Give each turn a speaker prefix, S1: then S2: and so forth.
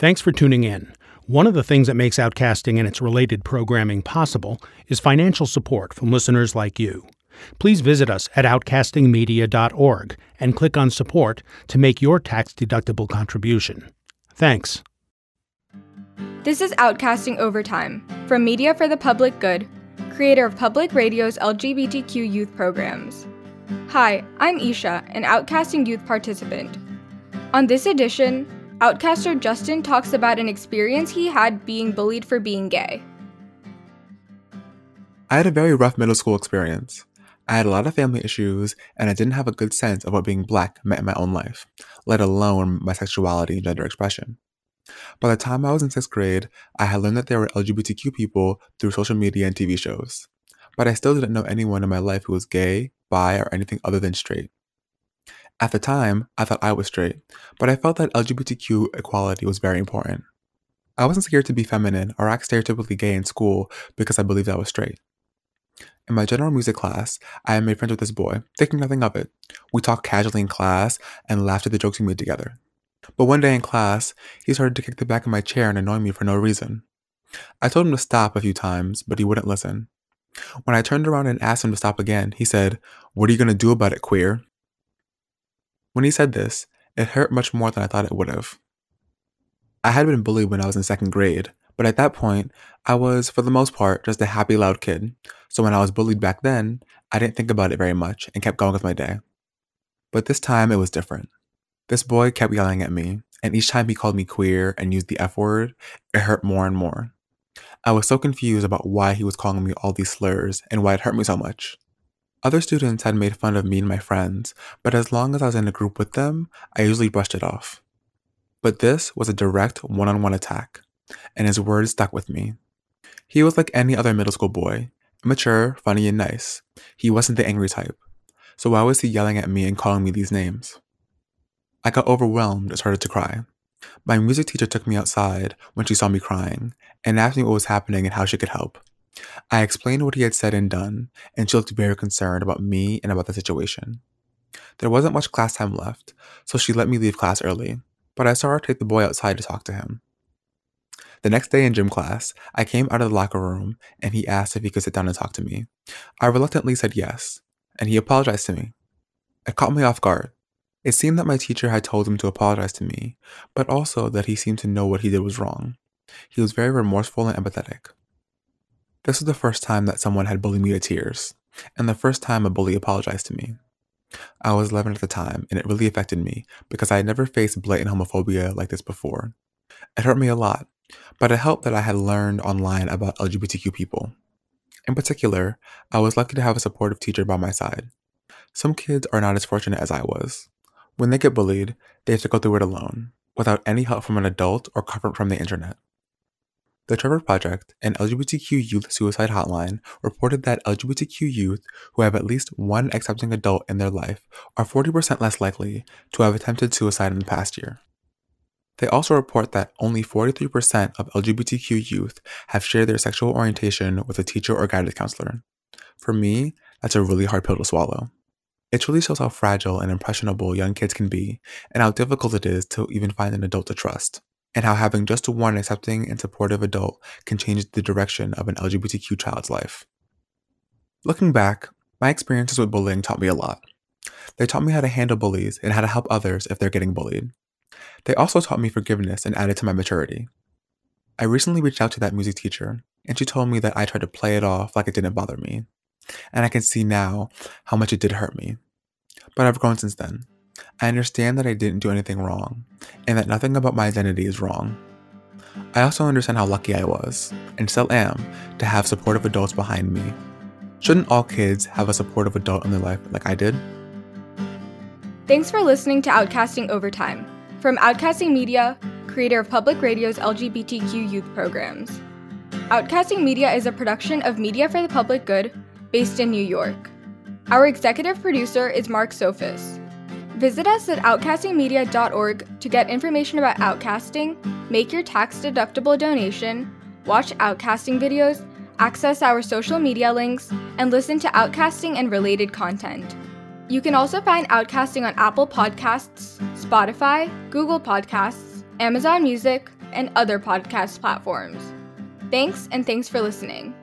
S1: Thanks for tuning in. One of the things that makes Outcasting and its related programming possible is financial support from listeners like you. Please visit us at outcastingmedia.org and click on support to make your tax deductible contribution. Thanks.
S2: This is Outcasting Overtime from Media for the Public Good, creator of Public Radio's LGBTQ youth programs. Hi, I'm Isha, an Outcasting youth participant. On this edition, Outcaster Justin talks about an experience he had being bullied for being gay.
S3: I had a very rough middle school experience. I had a lot of family issues, and I didn't have a good sense of what being black meant in my own life, let alone my sexuality and gender expression. By the time I was in sixth grade, I had learned that there were LGBTQ people through social media and TV shows. But I still didn't know anyone in my life who was gay, bi, or anything other than straight. At the time, I thought I was straight, but I felt that LGBTQ equality was very important. I wasn't scared to be feminine or act stereotypically gay in school because I believed I was straight. In my general music class, I made friends with this boy, thinking nothing of it. We talked casually in class and laughed at the jokes we made together. But one day in class, he started to kick the back of my chair and annoy me for no reason. I told him to stop a few times, but he wouldn't listen. When I turned around and asked him to stop again, he said, What are you going to do about it, queer? When he said this, it hurt much more than I thought it would have. I had been bullied when I was in second grade, but at that point, I was, for the most part, just a happy, loud kid. So when I was bullied back then, I didn't think about it very much and kept going with my day. But this time, it was different. This boy kept yelling at me, and each time he called me queer and used the F word, it hurt more and more. I was so confused about why he was calling me all these slurs and why it hurt me so much. Other students had made fun of me and my friends, but as long as I was in a group with them, I usually brushed it off. But this was a direct one on one attack, and his words stuck with me. He was like any other middle school boy mature, funny, and nice. He wasn't the angry type. So why was he yelling at me and calling me these names? I got overwhelmed and started to cry. My music teacher took me outside when she saw me crying and asked me what was happening and how she could help. I explained what he had said and done, and she looked very concerned about me and about the situation. There wasn't much class time left, so she let me leave class early, but I saw her take the boy outside to talk to him. The next day in gym class, I came out of the locker room and he asked if he could sit down and talk to me. I reluctantly said yes, and he apologized to me. It caught me off guard. It seemed that my teacher had told him to apologize to me, but also that he seemed to know what he did was wrong. He was very remorseful and empathetic. This was the first time that someone had bullied me to tears, and the first time a bully apologized to me. I was 11 at the time, and it really affected me because I had never faced blatant homophobia like this before. It hurt me a lot, but it helped that I had learned online about LGBTQ people. In particular, I was lucky to have a supportive teacher by my side. Some kids are not as fortunate as I was. When they get bullied, they have to go through it alone, without any help from an adult or comfort from the internet. The Trevor Project, an LGBTQ youth suicide hotline, reported that LGBTQ youth who have at least one accepting adult in their life are 40% less likely to have attempted suicide in the past year. They also report that only 43% of LGBTQ youth have shared their sexual orientation with a teacher or guidance counselor. For me, that's a really hard pill to swallow. It truly shows how fragile and impressionable young kids can be, and how difficult it is to even find an adult to trust and how having just one accepting and supportive adult can change the direction of an LGBTQ child's life. Looking back, my experiences with bullying taught me a lot. They taught me how to handle bullies and how to help others if they're getting bullied. They also taught me forgiveness and added to my maturity. I recently reached out to that music teacher, and she told me that I tried to play it off like it didn't bother me. And I can see now how much it did hurt me. But I've grown since then. I understand that I didn't do anything wrong, and that nothing about my identity is wrong. I also understand how lucky I was, and still am, to have supportive adults behind me. Shouldn't all kids have a supportive adult in their life like I did?
S2: Thanks for listening to Outcasting Overtime from Outcasting Media, creator of Public Radio's LGBTQ youth programs. Outcasting Media is a production of Media for the Public Good based in New York. Our executive producer is Marc Sophos. Visit us at outcastingmedia.org to get information about outcasting, make your tax deductible donation, watch outcasting videos, access our social media links, and listen to outcasting and related content. You can also find Outcasting on Apple Podcasts, Spotify, Google Podcasts, Amazon Music, and other podcast platforms. Thanks, and thanks for listening.